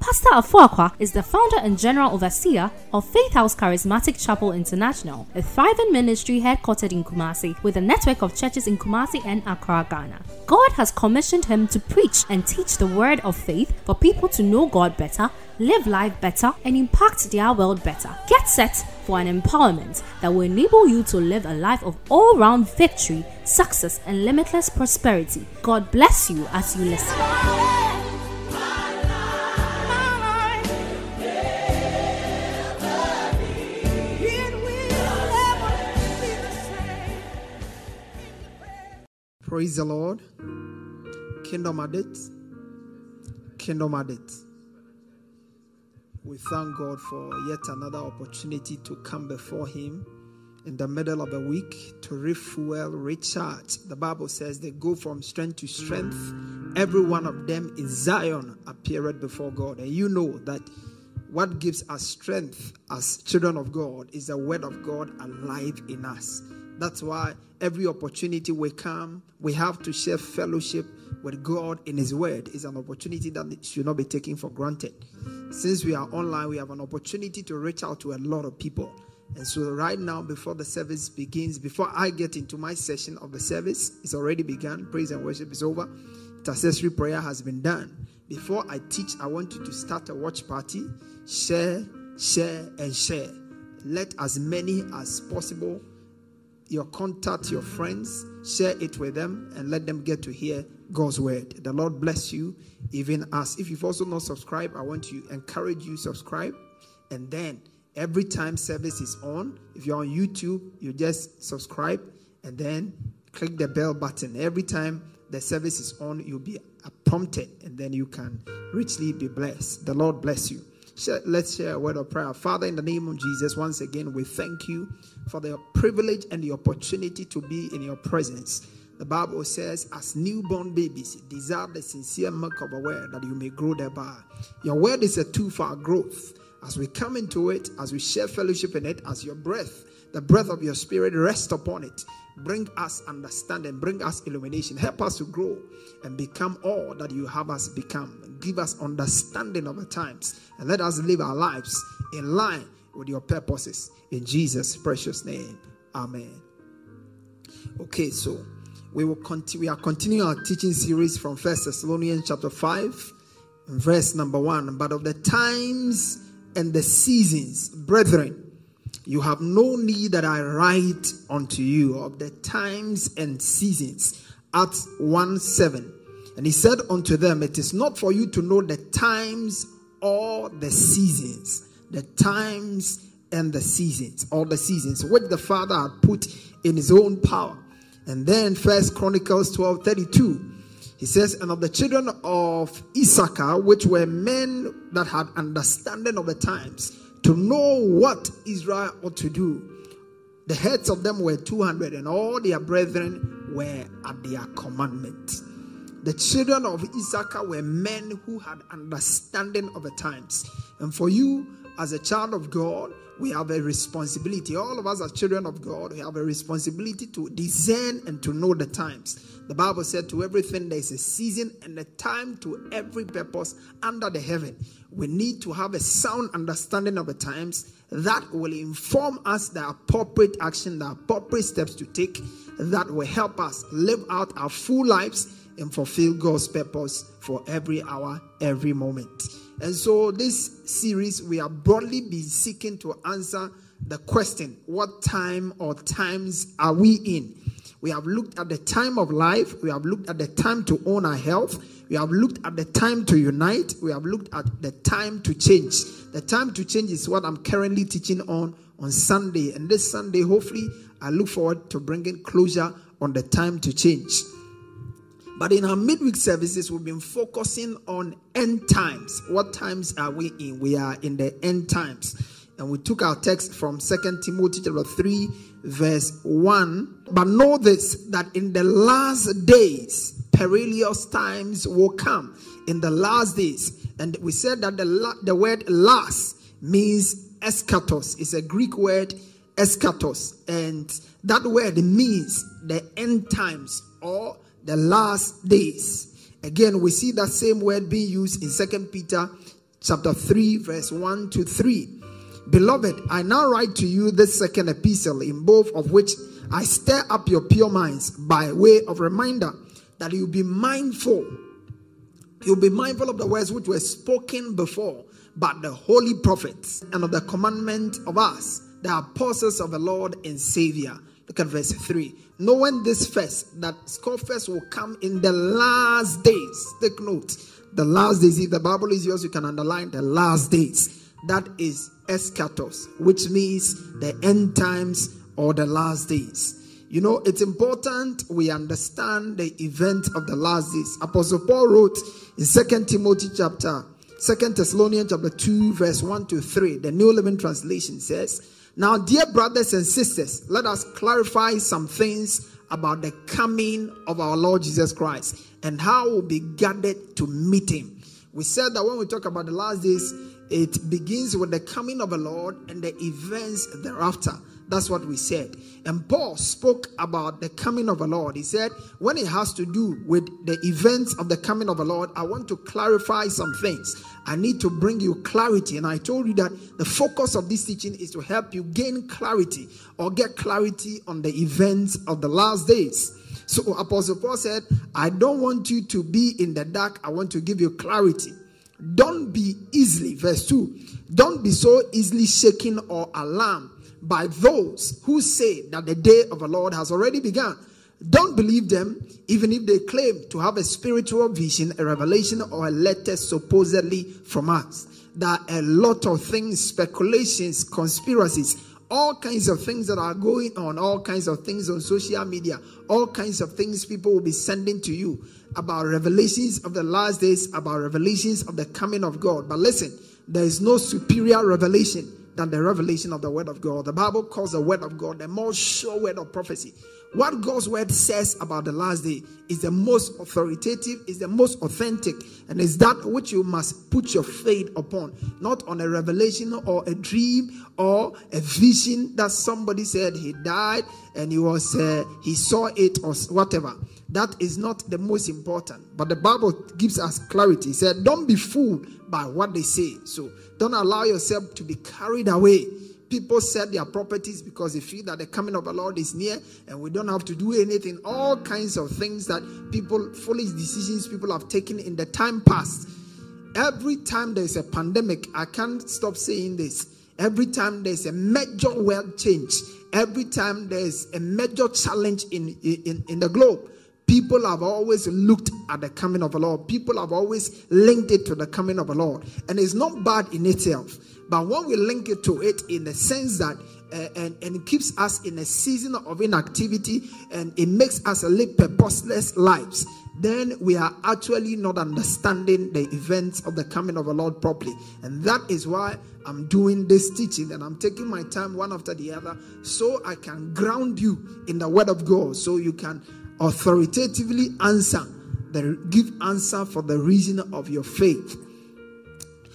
Pastor Afuakwa is the founder and general overseer of Faith House Charismatic Chapel International, a thriving ministry headquartered in Kumasi with a network of churches in Kumasi and Accra, Ghana. God has commissioned him to preach and teach the word of faith for people to know God better, live life better, and impact their world better. Get set for an empowerment that will enable you to live a life of all round victory, success, and limitless prosperity. God bless you as you listen. Praise the Lord. Kingdom at it. Kingdom at it. We thank God for yet another opportunity to come before Him in the middle of a week to refuel, recharge. The Bible says they go from strength to strength. Every one of them in Zion appeared before God. And you know that what gives us strength as children of God is the word of God alive in us. That's why every opportunity we come, we have to share fellowship with God in His Word. is an opportunity that should not be taken for granted. Since we are online, we have an opportunity to reach out to a lot of people. And so, right now, before the service begins, before I get into my session of the service, it's already begun. Praise and worship is over. Intercessory prayer has been done. Before I teach, I want you to start a watch party. Share, share, and share. Let as many as possible your contact your friends, share it with them, and let them get to hear God's word. The Lord bless you, even us. if you've also not subscribed, I want to encourage you subscribe, and then every time service is on, if you're on YouTube, you just subscribe and then click the bell button. Every time the service is on, you'll be prompted, and then you can richly be blessed. The Lord bless you. Let's share a word of prayer. Father, in the name of Jesus, once again, we thank you for the privilege and the opportunity to be in your presence. The Bible says, as newborn babies, desire the sincere milk of a word that you may grow thereby. Your word is a tool for our growth. As we come into it, as we share fellowship in it, as your breath, the breath of your spirit, rest upon it. Bring us understanding, bring us illumination. Help us to grow and become all that you have us become. Give us understanding of the times and let us live our lives in line with your purposes. In Jesus' precious name. Amen. Okay, so we will continue we are continuing our teaching series from First Thessalonians chapter 5, verse number 1. But of the times and the seasons, brethren, you have no need that I write unto you of the times and seasons. Acts 1 7. And he said unto them, It is not for you to know the times or the seasons, the times and the seasons, all the seasons, which the Father had put in his own power. And then First Chronicles 12 32. He says, and of the children of Issachar, which were men that had understanding of the times, to know what Israel ought to do. The heads of them were 200, and all their brethren were at their commandment. The children of Issachar were men who had understanding of the times. And for you, as a child of God, we have a responsibility. All of us, as children of God, we have a responsibility to discern and to know the times. The Bible said, To everything there is a season and a time to every purpose under the heaven. We need to have a sound understanding of the times that will inform us the appropriate action, the appropriate steps to take that will help us live out our full lives and fulfill God's purpose for every hour, every moment. And so, this series, we are broadly be seeking to answer the question what time or times are we in? We have looked at the time of life, we have looked at the time to own our health, we have looked at the time to unite, we have looked at the time to change. The time to change is what I'm currently teaching on on Sunday. And this Sunday, hopefully, I look forward to bringing closure on the time to change. But in our midweek services, we've been focusing on end times. What times are we in? We are in the end times. And we took our text from Second Timothy chapter 3, verse 1. But know this that in the last days, perilous times will come. In the last days. And we said that the, the word last means eschatos. It's a Greek word, eschatos. And that word means the end times or the last days. Again, we see that same word being used in Second Peter chapter 3, verse 1 to 3. Beloved, I now write to you this second epistle, in both of which I stir up your pure minds by way of reminder that you be mindful. You'll be mindful of the words which were spoken before by the holy prophets and of the commandment of us, the apostles of the Lord and Savior. Look at verse 3. Knowing this first, that scoffers will come in the last days. Take note. The last days. If the Bible is yours, you can underline the last days. That is eschatos, which means the end times or the last days. You know, it's important we understand the event of the last days. Apostle Paul wrote in Second Timothy chapter, Second Thessalonians chapter 2, verse 1 to 3. The New Living Translation says, Now, dear brothers and sisters, let us clarify some things about the coming of our Lord Jesus Christ and how we'll be gathered to meet him. We said that when we talk about the last days, it begins with the coming of the Lord and the events thereafter. That's what we said. And Paul spoke about the coming of the Lord. He said, when it has to do with the events of the coming of the Lord, I want to clarify some things. I need to bring you clarity. And I told you that the focus of this teaching is to help you gain clarity or get clarity on the events of the last days. So Apostle Paul said, I don't want you to be in the dark. I want to give you clarity. Don't be easily, verse 2, don't be so easily shaken or alarmed by those who say that the day of the Lord has already begun. Don't believe them, even if they claim to have a spiritual vision, a revelation, or a letter supposedly from us. There are a lot of things, speculations, conspiracies, all kinds of things that are going on, all kinds of things on social media, all kinds of things people will be sending to you about revelations of the last days, about revelations of the coming of God. But listen, there is no superior revelation than the revelation of the word of God. The Bible calls the word of God the most sure word of prophecy. What God's word says about the last day is the most authoritative, is the most authentic, and is that which you must put your faith upon, not on a revelation or a dream or a vision that somebody said he died and he was uh, he saw it or whatever. That is not the most important. But the Bible gives us clarity. It said, Don't be fooled by what they say. So don't allow yourself to be carried away. People sell their properties because they feel that the coming of the Lord is near and we don't have to do anything. All kinds of things that people, foolish decisions people have taken in the time past. Every time there's a pandemic, I can't stop saying this. Every time there's a major world change, every time there's a major challenge in, in, in the globe, People have always looked at the coming of the Lord. People have always linked it to the coming of the Lord. And it's not bad in itself. But when we link it to it in the sense that uh, and, and it keeps us in a season of inactivity and it makes us live purposeless lives, then we are actually not understanding the events of the coming of the Lord properly. And that is why I'm doing this teaching and I'm taking my time one after the other so I can ground you in the Word of God so you can authoritatively answer the give answer for the reason of your faith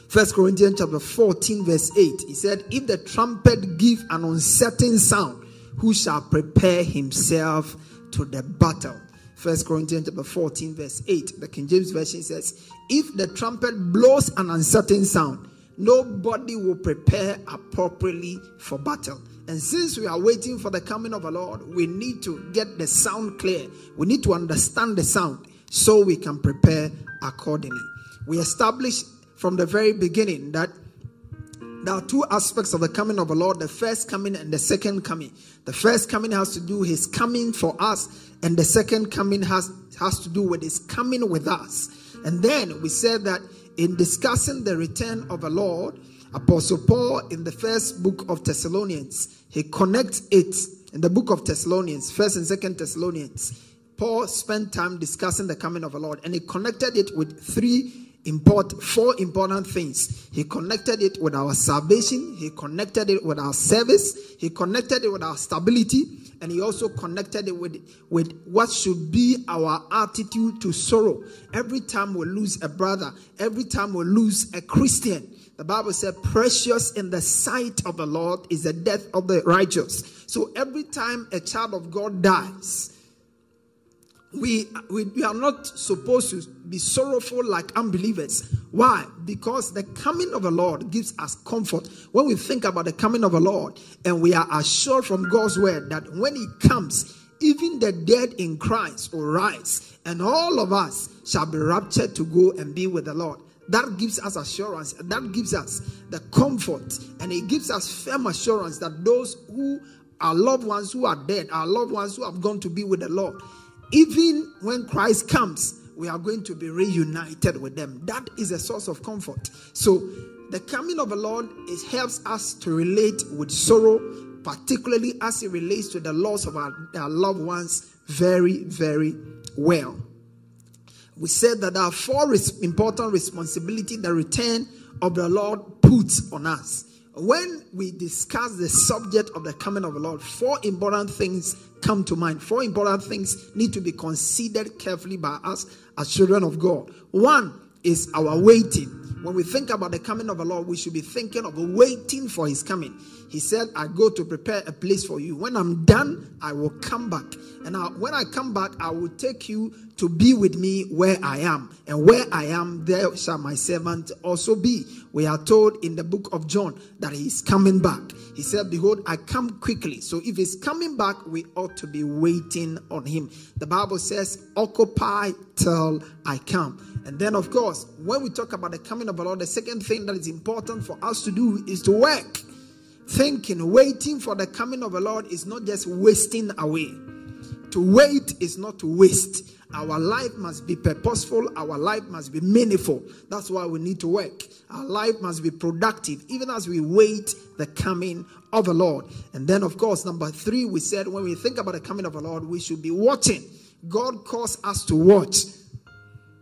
first corinthians chapter 14 verse 8 he said if the trumpet give an uncertain sound who shall prepare himself to the battle first corinthians chapter 14 verse 8 the king james version says if the trumpet blows an uncertain sound nobody will prepare appropriately for battle and since we are waiting for the coming of the Lord, we need to get the sound clear. We need to understand the sound so we can prepare accordingly. We established from the very beginning that there are two aspects of the coming of the Lord the first coming and the second coming. The first coming has to do his coming for us, and the second coming has, has to do with his coming with us. And then we said that in discussing the return of the Lord, Apostle Paul in the first book of Thessalonians, he connects it in the book of Thessalonians, first and second Thessalonians. Paul spent time discussing the coming of the Lord and he connected it with three import four important things. He connected it with our salvation, he connected it with our service, he connected it with our stability, and he also connected it with, with what should be our attitude to sorrow. Every time we lose a brother, every time we lose a Christian, the Bible said, Precious in the sight of the Lord is the death of the righteous. So every time a child of God dies, we, we, we are not supposed to be sorrowful like unbelievers. Why? Because the coming of the Lord gives us comfort. When we think about the coming of the Lord and we are assured from God's word that when He comes, even the dead in Christ will rise, and all of us shall be raptured to go and be with the Lord. That gives us assurance, that gives us the comfort, and it gives us firm assurance that those who are loved ones who are dead, our loved ones who have gone to be with the Lord, even when Christ comes, we are going to be reunited with them. That is a source of comfort. So, the coming of the Lord it helps us to relate with sorrow, particularly as it relates to the loss of our, our loved ones, very, very well. We said that there are four res- important responsibilities the return of the Lord puts on us when we discuss the subject of the coming of the Lord, four important things come to mind. Four important things need to be considered carefully by us as children of God. One is our waiting. When we think about the coming of the Lord, we should be thinking of waiting for his coming. He said, I go to prepare a place for you. When I'm done, I will come back. And I, when I come back, I will take you to be with me where I am. And where I am, there shall my servant also be. We are told in the book of John that he is coming back. He said, Behold, I come quickly. So if he's coming back, we ought to be waiting on him. The Bible says, Occupy till I come. And then, of course, when we talk about the coming of the Lord, the second thing that is important for us to do is to work. Thinking, waiting for the coming of the Lord is not just wasting away. To wait is not to waste. Our life must be purposeful. Our life must be meaningful. That's why we need to work. Our life must be productive, even as we wait the coming of the Lord. And then, of course, number three, we said when we think about the coming of the Lord, we should be watching. God calls us to watch.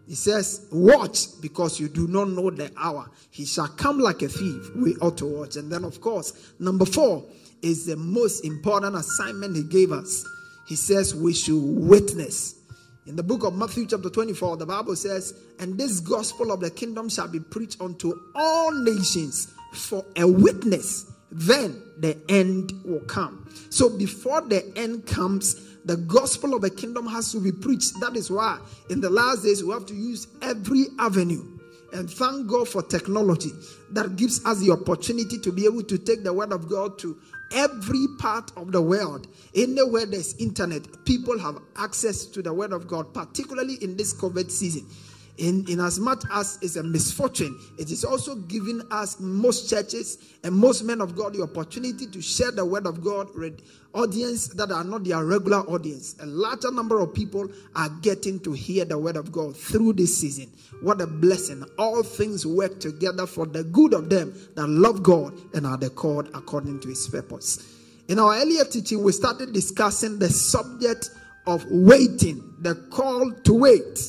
He says, Watch because you do not know the hour. He shall come like a thief. We ought to watch. And then, of course, number four is the most important assignment he gave us. He says, We should witness. In the book of Matthew, chapter 24, the Bible says, And this gospel of the kingdom shall be preached unto all nations for a witness. Then the end will come. So before the end comes, the gospel of the kingdom has to be preached. That is why in the last days we have to use every avenue. And thank God for technology that gives us the opportunity to be able to take the word of God to every part of the world. Anywhere there's internet, people have access to the word of God, particularly in this COVID season in, in as much as it's a misfortune, it is also giving us most churches and most men of God the opportunity to share the word of God with audience that are not their regular audience. A larger number of people are getting to hear the word of God through this season. What a blessing. All things work together for the good of them that love God and are the called according to his purpose. In our earlier teaching, we started discussing the subject of waiting, the call to wait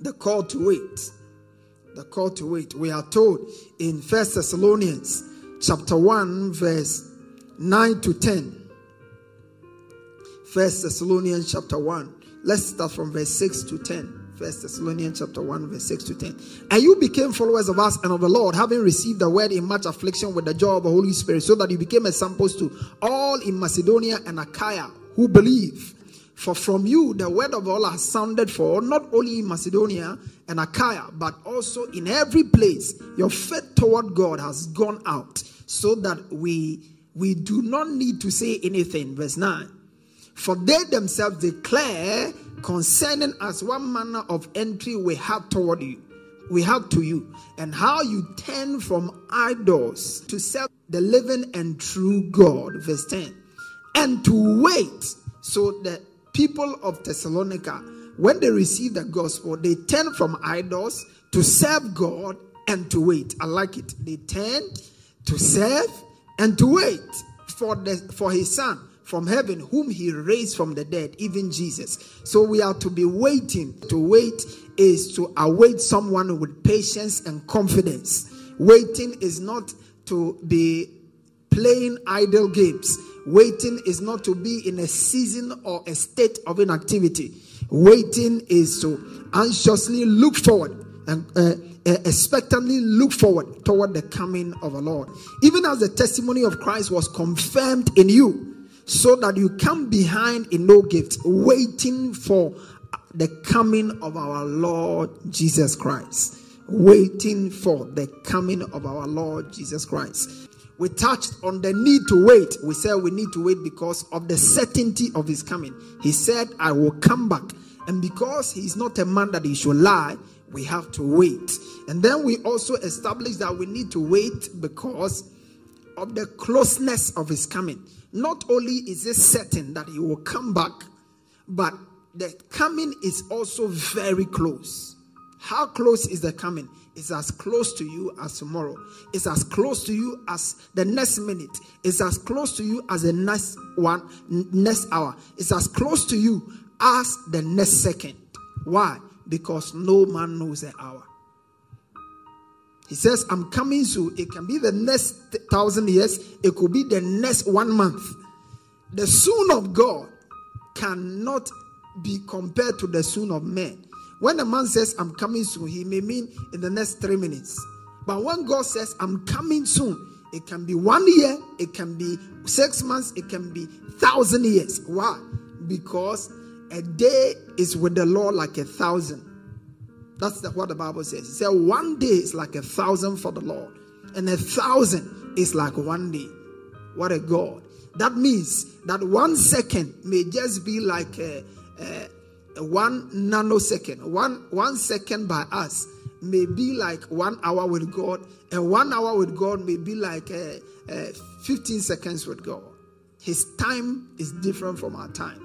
the call to wait. The call to wait. We are told in First Thessalonians chapter 1, verse 9 to 10. First Thessalonians chapter 1. Let's start from verse 6 to 10. First Thessalonians chapter 1, verse 6 to 10. And you became followers of us and of the Lord, having received the word in much affliction with the joy of the Holy Spirit, so that you became examples to all in Macedonia and Achaia who believe. For from you the word of all has sounded for not only in Macedonia and Achaia, but also in every place. Your faith toward God has gone out, so that we we do not need to say anything. Verse 9. For they themselves declare concerning us what manner of entry we have toward you, we have to you, and how you turn from idols to serve the living and true God. Verse 10. And to wait so that people of Thessalonica, when they received the gospel, they turned from idols to serve God and to wait. I like it. They turned to serve and to wait for the for his son, from heaven, whom he raised from the dead, even Jesus. So we are to be waiting. To wait is to await someone with patience and confidence. Waiting is not to be playing idle games. Waiting is not to be in a season or a state of inactivity. Waiting is to anxiously look forward and uh, uh, expectantly look forward toward the coming of the Lord. Even as the testimony of Christ was confirmed in you, so that you come behind in no gift, waiting for the coming of our Lord Jesus Christ. Waiting for the coming of our Lord Jesus Christ. We touched on the need to wait. We said we need to wait because of the certainty of his coming. He said, I will come back. And because he's not a man that he should lie, we have to wait. And then we also established that we need to wait because of the closeness of his coming. Not only is it certain that he will come back, but the coming is also very close. How close is the coming? It's as close to you as tomorrow. It's as close to you as the next minute. It's as close to you as the next one, next hour. It's as close to you as the next second. Why? Because no man knows the hour. He says, I'm coming soon. It can be the next thousand years, it could be the next one month. The soon of God cannot be compared to the soon of men. When a man says, I'm coming soon, he may mean in the next three minutes. But when God says, I'm coming soon, it can be one year, it can be six months, it can be thousand years. Why? Because a day is with the Lord like a thousand. That's the, what the Bible says. It said one day is like a thousand for the Lord, and a thousand is like one day. What a God! That means that one second may just be like a, a, a one nanosecond. One one second by us may be like one hour with God, and one hour with God may be like a, a 15 seconds with God. His time is different from our time.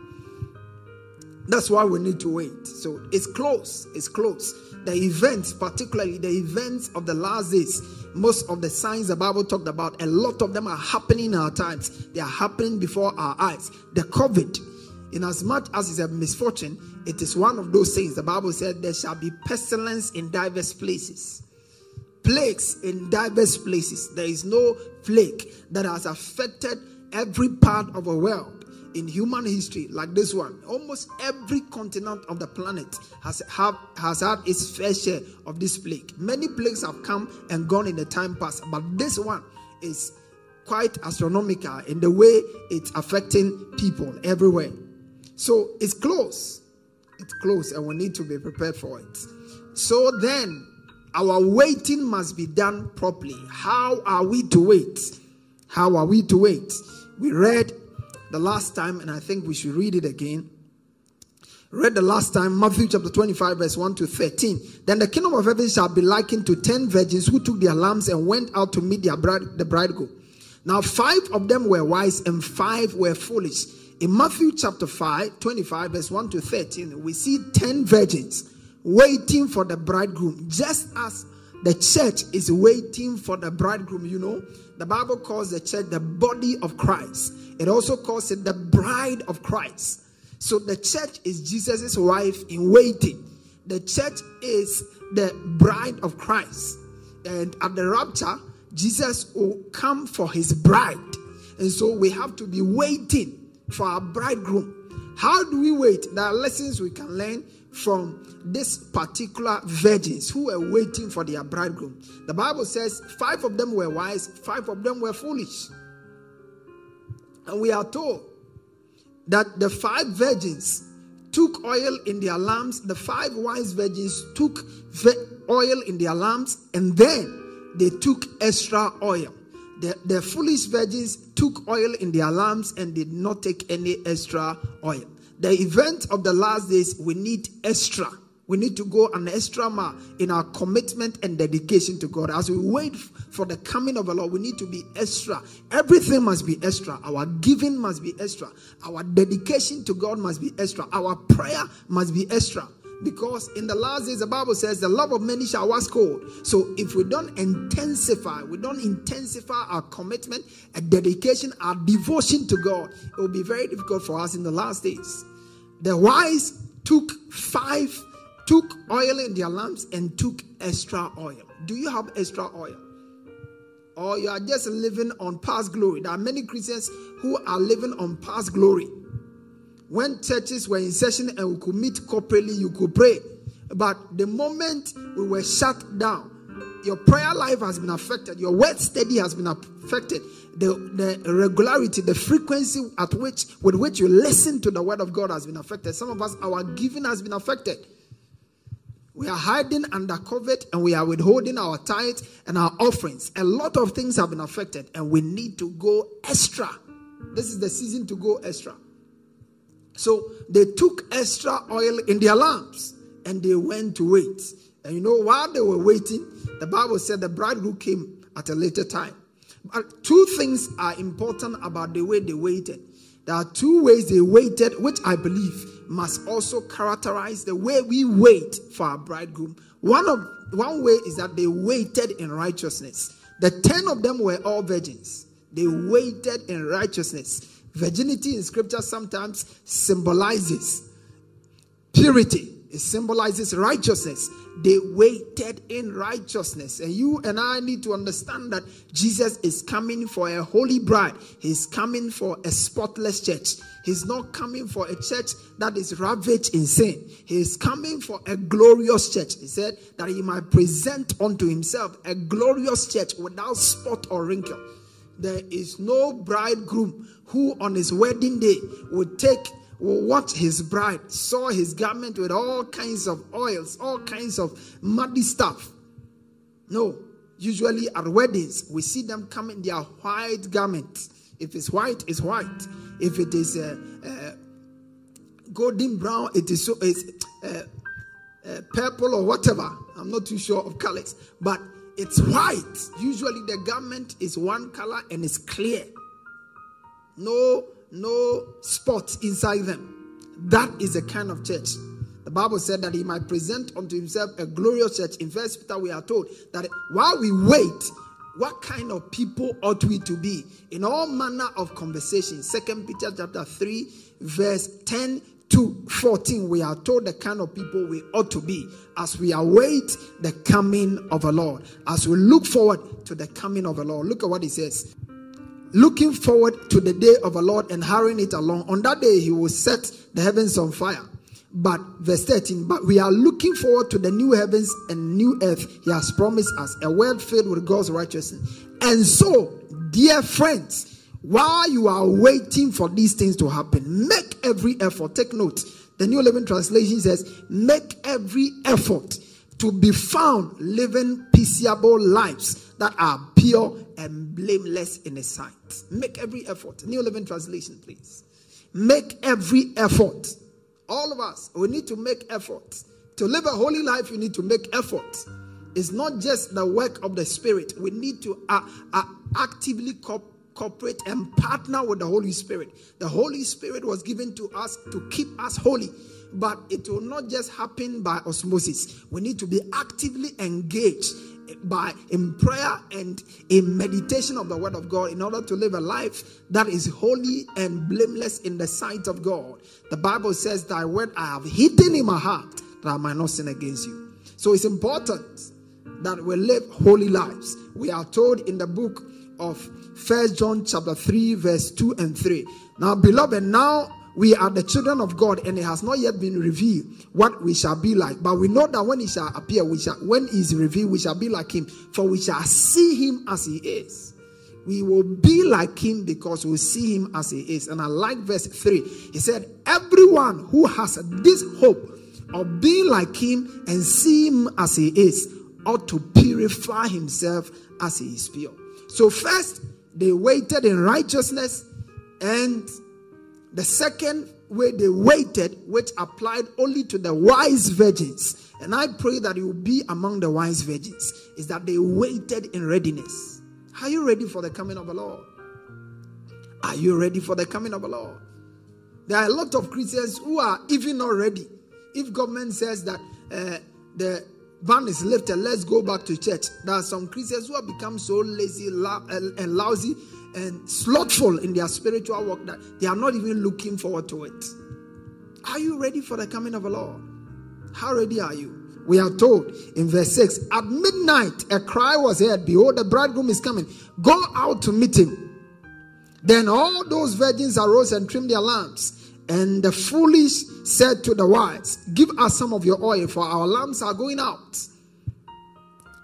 That's why we need to wait. So it's close. It's close. The events, particularly the events of the last days, most of the signs the Bible talked about, a lot of them are happening in our times. They are happening before our eyes. The COVID, in as much as it's a misfortune, it is one of those things. The Bible said there shall be pestilence in diverse places, plagues in diverse places. There is no plague that has affected every part of the world in human history like this one almost every continent of the planet has have has had its fair share of this plague many plagues have come and gone in the time past but this one is quite astronomical in the way it's affecting people everywhere so it's close close and we need to be prepared for it so then our waiting must be done properly how are we to wait how are we to wait we read the last time, and I think we should read it again. Read the last time, Matthew chapter 25, verse 1 to 13. Then the kingdom of heaven shall be likened to ten virgins who took their lamps and went out to meet their bride, the bridegroom. Now, five of them were wise and five were foolish. In Matthew chapter 5, 25, verse 1 to 13, we see ten virgins waiting for the bridegroom, just as the church is waiting for the bridegroom. You know, the Bible calls the church the body of Christ. It also calls it the bride of Christ. So the church is Jesus' wife in waiting. The church is the bride of Christ. And at the rapture, Jesus will come for his bride. And so we have to be waiting for our bridegroom. How do we wait? There are lessons we can learn from this particular virgins who were waiting for their bridegroom. The Bible says five of them were wise, five of them were foolish. And we are told that the five virgins took oil in their lamps, the five wise virgins took oil in their lamps, and then they took extra oil. The, the foolish virgins took oil in their lamps and did not take any extra oil. The event of the last days, we need extra. We need to go an extra mile in our commitment and dedication to God. As we wait for the coming of the Lord, we need to be extra. Everything must be extra. Our giving must be extra. Our dedication to God must be extra. Our prayer must be extra. Because in the last days, the Bible says the love of many shall wax cold. So if we don't intensify, we don't intensify our commitment and dedication, our devotion to God, it will be very difficult for us in the last days. The wise took five, took oil in their lamps and took extra oil. Do you have extra oil? Or you are just living on past glory. There are many Christians who are living on past glory. When churches were in session and we could meet corporately, you could pray. But the moment we were shut down, your prayer life has been affected, your word study has been affected, the, the regularity, the frequency at which with which you listen to the word of God has been affected. Some of us, our giving has been affected. We are hiding under COVID and we are withholding our tithe and our offerings. A lot of things have been affected, and we need to go extra. This is the season to go extra. So they took extra oil in their lamps and they went to wait. And you know, while they were waiting, the Bible said the bridegroom came at a later time. But two things are important about the way they waited. There are two ways they waited, which I believe must also characterize the way we wait for our bridegroom. One of one way is that they waited in righteousness. The ten of them were all virgins. They waited in righteousness. Virginity in scripture sometimes symbolizes purity, it symbolizes righteousness. They waited in righteousness. And you and I need to understand that Jesus is coming for a holy bride, He's coming for a spotless church. He's not coming for a church that is ravaged in sin. He is coming for a glorious church. He said that he might present unto himself a glorious church without spot or wrinkle. There is no bridegroom who on his wedding day would take will watch his bride, saw his garment with all kinds of oils, all kinds of muddy stuff. No, usually at weddings, we see them come in their white garment. If it's white, it's white. If it is uh, uh, golden brown, it is so it's uh, uh, purple or whatever. I'm not too sure of colors, but it's white. Usually the garment is one color and it's clear. No, no spots inside them. That is the kind of church. The Bible said that he might present unto himself a glorious church. In First Peter, we are told that while we wait, what kind of people ought we to be in all manner of conversation? Second Peter chapter 3, verse 10 to 14, we are told the kind of people we ought to be as we await the coming of the Lord, as we look forward to the coming of the Lord. Look at what he says looking forward to the day of the Lord and hurrying it along. On that day, he will set the heavens on fire. But verse 13, but we are looking forward to the new heavens and new earth he has promised us, a world filled with God's righteousness. And so, dear friends, while you are waiting for these things to happen, make every effort. Take note. The New Living Translation says, make every effort to be found living peaceable lives that are pure and blameless in His sight. Make every effort. New Living Translation, please. Make every effort. All of us, we need to make effort. To live a holy life, you need to make effort. It's not just the work of the Spirit. We need to uh, uh, actively co- cooperate and partner with the Holy Spirit. The Holy Spirit was given to us to keep us holy but it will not just happen by osmosis. We need to be actively engaged by in prayer and in meditation of the word of God in order to live a life that is holy and blameless in the sight of God. The Bible says, Thy word I have hidden in my heart that I might not sin against you. So it's important that we live holy lives. We are told in the book of First John chapter 3, verse 2 and 3. Now, beloved, now we are the children of God, and it has not yet been revealed what we shall be like. But we know that when he shall appear, we shall when he is revealed, we shall be like him, for we shall see him as he is. We will be like him because we see him as he is. And I like verse 3. He said, Everyone who has this hope of being like him and see him as he is ought to purify himself as he is pure. So, first, they waited in righteousness and the second way they waited, which applied only to the wise virgins, and I pray that you be among the wise virgins, is that they waited in readiness. Are you ready for the coming of the Lord? Are you ready for the coming of the Lord? There are a lot of Christians who are even not ready. If government says that uh, the ban is lifted, let's go back to church. There are some Christians who have become so lazy and lousy and slothful in their spiritual work that they are not even looking forward to it. Are you ready for the coming of the Lord? How ready are you? We are told in verse 6 At midnight, a cry was heard, Behold, the bridegroom is coming. Go out to meet him. Then all those virgins arose and trimmed their lamps. And the foolish said to the wise, Give us some of your oil, for our lamps are going out.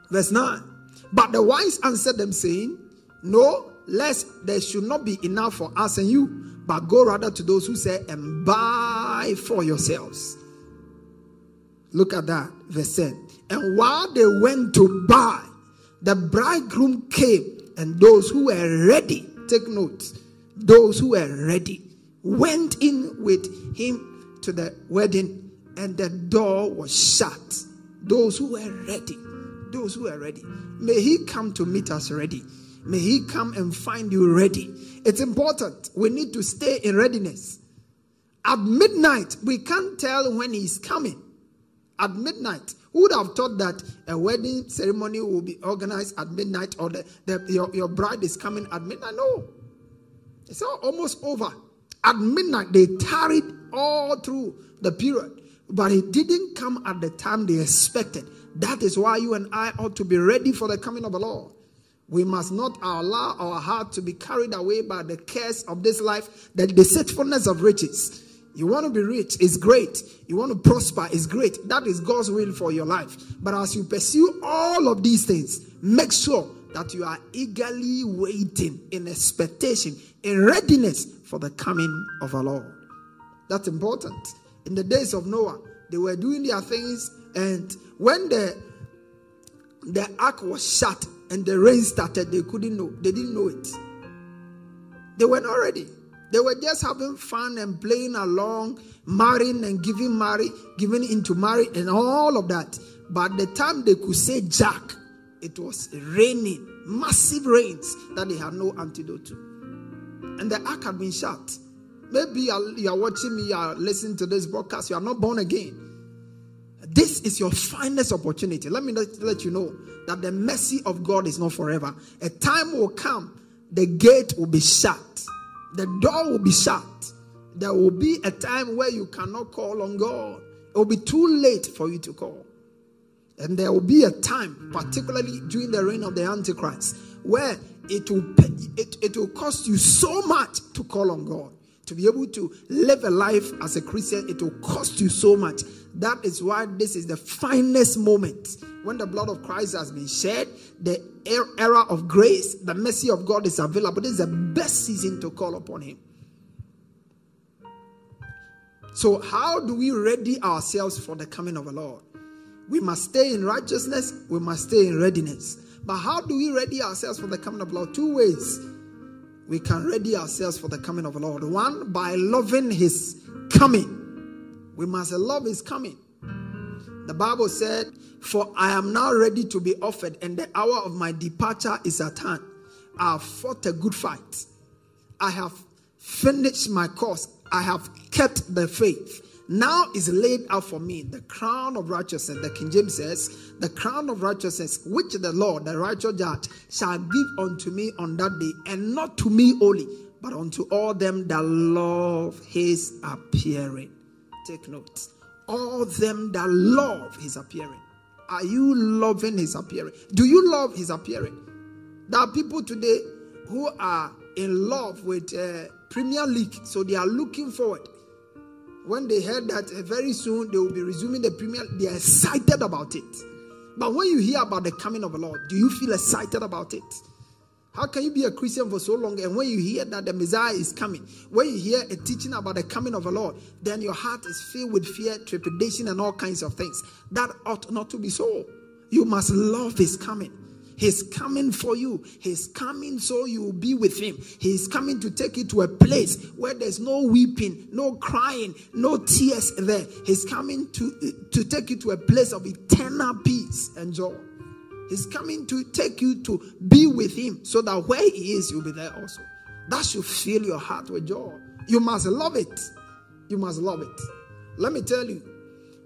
Verse 9. But the wise answered them, saying, No, lest there should not be enough for us and you, but go rather to those who say, and buy for yourselves. Look at that, verse 10. And while they went to buy, the bridegroom came, and those who were ready, take note, those who were ready went in with him to the wedding, and the door was shut. Those who were ready, those who were ready. May he come to meet us ready. May he come and find you ready. It's important. We need to stay in readiness. At midnight, we can't tell when he's coming. At midnight, who would have thought that a wedding ceremony will be organized at midnight or the, your, your bride is coming at midnight? No. It's all almost over. At midnight, they tarried all through the period, but it didn't come at the time they expected. That is why you and I ought to be ready for the coming of the Lord. We must not allow our heart to be carried away by the cares of this life, the deceitfulness of riches. You want to be rich, it's great. You want to prosper, it's great. That is God's will for your life. But as you pursue all of these things, make sure that you are eagerly waiting in expectation, in readiness for the coming of our Lord. That's important. In the days of Noah, they were doing their things, and when the the ark was shut and the rain started, they couldn't know. They didn't know it. They were not ready. They were just having fun and playing along, marrying and giving marry, giving into marriage and all of that. But the time they could say Jack, it was raining, massive rains that they had no antidote to. And the ark had been shut. Maybe you are watching me, you are listening to this broadcast, you are not born again. This is your finest opportunity. Let me let, let you know that the mercy of God is not forever. A time will come, the gate will be shut, the door will be shut. There will be a time where you cannot call on God. It will be too late for you to call. And there will be a time, particularly during the reign of the Antichrist, where it will, it, it will cost you so much to call on God. To be able to live a life as a Christian, it will cost you so much. That is why this is the finest moment when the blood of Christ has been shed, the er, era of grace, the mercy of God is available. This is the best season to call upon Him. So, how do we ready ourselves for the coming of the Lord? We must stay in righteousness, we must stay in readiness. But how do we ready ourselves for the coming of the Lord? Two ways we can ready ourselves for the coming of the Lord. One, by loving His coming. We must love His coming. The Bible said, For I am now ready to be offered, and the hour of my departure is at hand. I have fought a good fight. I have finished my course. I have kept the faith. Now is laid out for me the crown of righteousness. The King James says, The crown of righteousness, which the Lord, the righteous judge, shall give unto me on that day, and not to me only, but unto all them that love his appearing. Take note. All them that love his appearing. Are you loving his appearing? Do you love his appearing? There are people today who are in love with uh, Premier League, so they are looking forward when they heard that uh, very soon they will be resuming the premier, they are excited about it. But when you hear about the coming of the Lord, do you feel excited about it? How can you be a Christian for so long and when you hear that the Messiah is coming, when you hear a teaching about the coming of the Lord, then your heart is filled with fear, trepidation, and all kinds of things? That ought not to be so. You must love his coming. He's coming for you. He's coming so you will be with him. He's coming to take you to a place where there's no weeping, no crying, no tears there. He's coming to, to take you to a place of eternal peace and joy. He's coming to take you to be with him so that where he is, you'll be there also. That should fill your heart with joy. You must love it. You must love it. Let me tell you,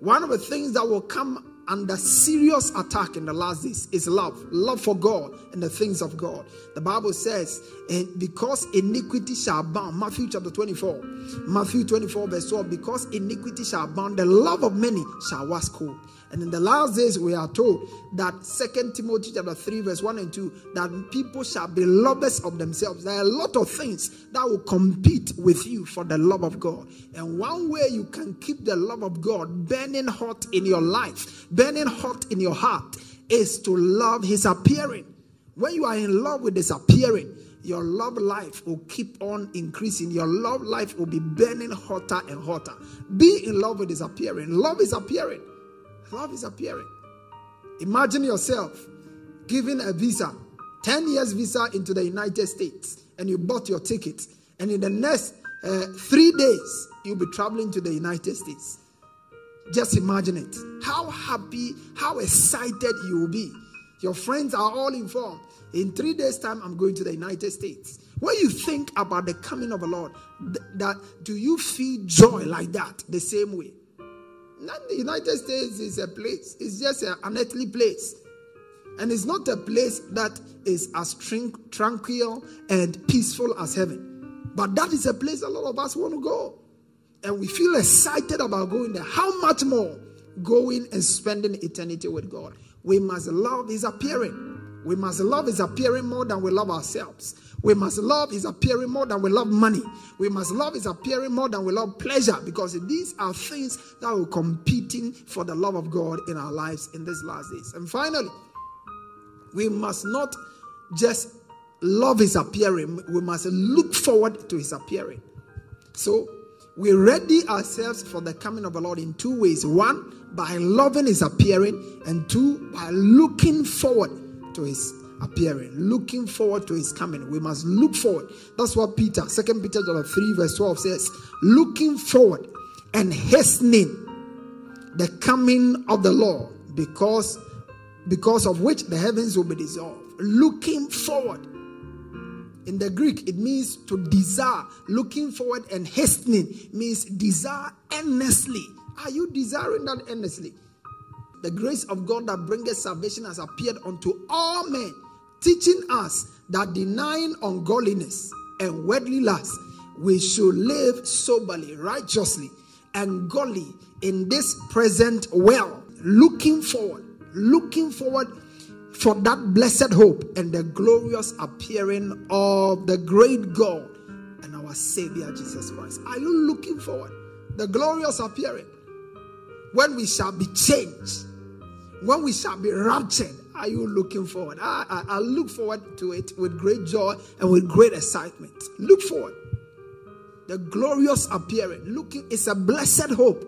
One of the things that will come under serious attack in the last days is love love for god and the things of god. The bible says and because iniquity shall abound matthew chapter 24 matthew 24 verse 12 because iniquity shall abound the love of many shall wax cold and in the last days, we are told that Second Timothy chapter 3, verse 1 and 2, that people shall be lovers of themselves. There are a lot of things that will compete with you for the love of God. And one way you can keep the love of God burning hot in your life, burning hot in your heart, is to love his appearing. When you are in love with his appearing, your love life will keep on increasing. Your love life will be burning hotter and hotter. Be in love with his appearing. Love is appearing. Love is appearing. Imagine yourself giving a visa, 10 years visa into the United States, and you bought your ticket, and in the next uh, three days, you'll be traveling to the United States. Just imagine it. How happy, how excited you will be. Your friends are all informed. In three days' time, I'm going to the United States. When you think about the coming of the Lord, th- that do you feel joy like that the same way? Not the United States is a place, it's just an earthly place. And it's not a place that is as tranquil and peaceful as heaven. But that is a place a lot of us want to go. And we feel excited about going there. How much more going and spending eternity with God? We must love His appearing. We must love His appearing more than we love ourselves. We must love His appearing more than we love money. We must love His appearing more than we love pleasure because these are things that are competing for the love of God in our lives in these last days. And finally, we must not just love His appearing, we must look forward to His appearing. So, we ready ourselves for the coming of the Lord in two ways. One, by loving His appearing, and two, by looking forward to His appearing, looking forward to his coming. We must look forward. That's what Peter, Second Peter chapter 3, verse 12 says, looking forward and hastening the coming of the Lord, because because of which the heavens will be dissolved. Looking forward. In the Greek, it means to desire. Looking forward and hastening means desire earnestly. Are you desiring that earnestly? The grace of God that bringeth salvation has appeared unto all men teaching us that denying ungodliness and worldly lust, we should live soberly, righteously, and godly in this present world, looking forward, looking forward for that blessed hope and the glorious appearing of the great God and our Savior Jesus Christ. Are you looking forward? The glorious appearing when we shall be changed, when we shall be raptured are you looking forward? I, I, I look forward to it with great joy and with great excitement. Look forward. The glorious appearing. Looking, it's a blessed hope.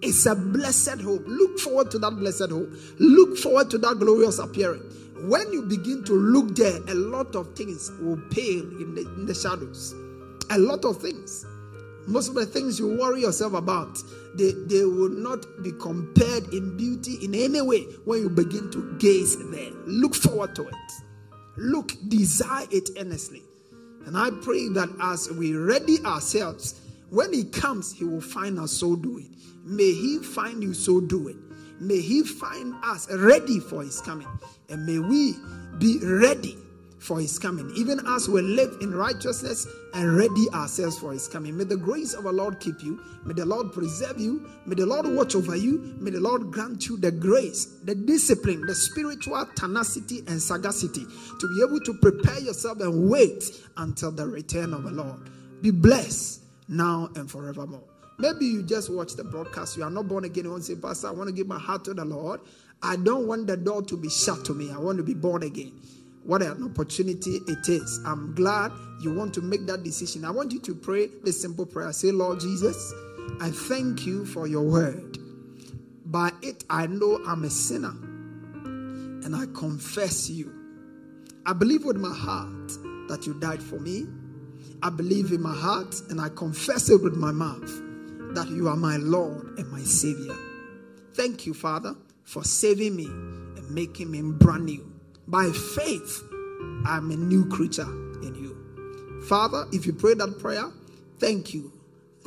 It's a blessed hope. Look forward to that blessed hope. Look forward to that glorious appearing. When you begin to look there, a lot of things will pale in the, in the shadows. A lot of things. Most of the things you worry yourself about, they, they will not be compared in beauty in any way when you begin to gaze there. Look forward to it. Look, desire it earnestly. And I pray that as we ready ourselves, when He comes, He will find us so doing. May He find you so doing. May He find us ready for His coming. And may we be ready for his coming, even as we live in righteousness and ready ourselves for his coming. May the grace of our Lord keep you. May the Lord preserve you. May the Lord watch over you. May the Lord grant you the grace, the discipline, the spiritual tenacity and sagacity to be able to prepare yourself and wait until the return of the Lord. Be blessed now and forevermore. Maybe you just watch the broadcast. You are not born again. You want to say, Pastor, I want to give my heart to the Lord. I don't want the door to be shut to me. I want to be born again. What an opportunity it is. I'm glad you want to make that decision. I want you to pray this simple prayer. Say, Lord Jesus, I thank you for your word. By it, I know I'm a sinner and I confess you. I believe with my heart that you died for me. I believe in my heart and I confess it with my mouth that you are my Lord and my Savior. Thank you, Father, for saving me and making me brand new. By faith, I'm a new creature in you. Father, if you pray that prayer, thank you.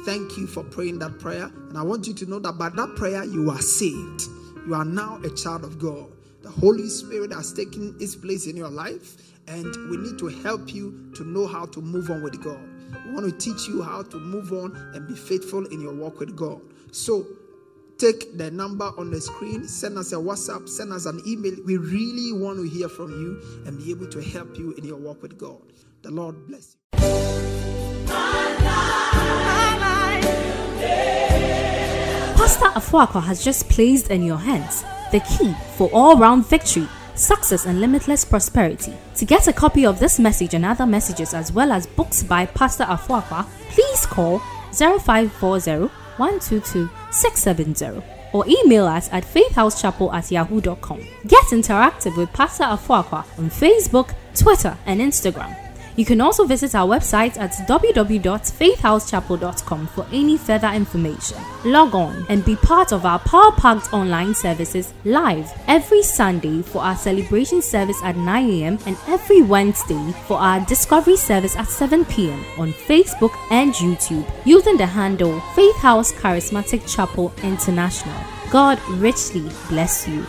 Thank you for praying that prayer. And I want you to know that by that prayer, you are saved. You are now a child of God. The Holy Spirit has taken its place in your life, and we need to help you to know how to move on with God. We want to teach you how to move on and be faithful in your walk with God. So, take the number on the screen, send us a WhatsApp, send us an email. We really want to hear from you and be able to help you in your walk with God. The Lord bless you. Pastor Afuakwa has just placed in your hands the key for all round victory, success, and limitless prosperity. To get a copy of this message and other messages, as well as books by Pastor Afuakwa, please call 0540 122 670 or email us at faithhousechapel at yahoo.com. Get interactive with Pastor Afuakwa on Facebook, Twitter, and Instagram. You can also visit our website at www.faithhousechapel.com for any further information. Log on and be part of our power packed online services live every Sunday for our celebration service at 9 a.m. and every Wednesday for our discovery service at 7 p.m. on Facebook and YouTube using the handle Faith House Charismatic Chapel International. God richly bless you.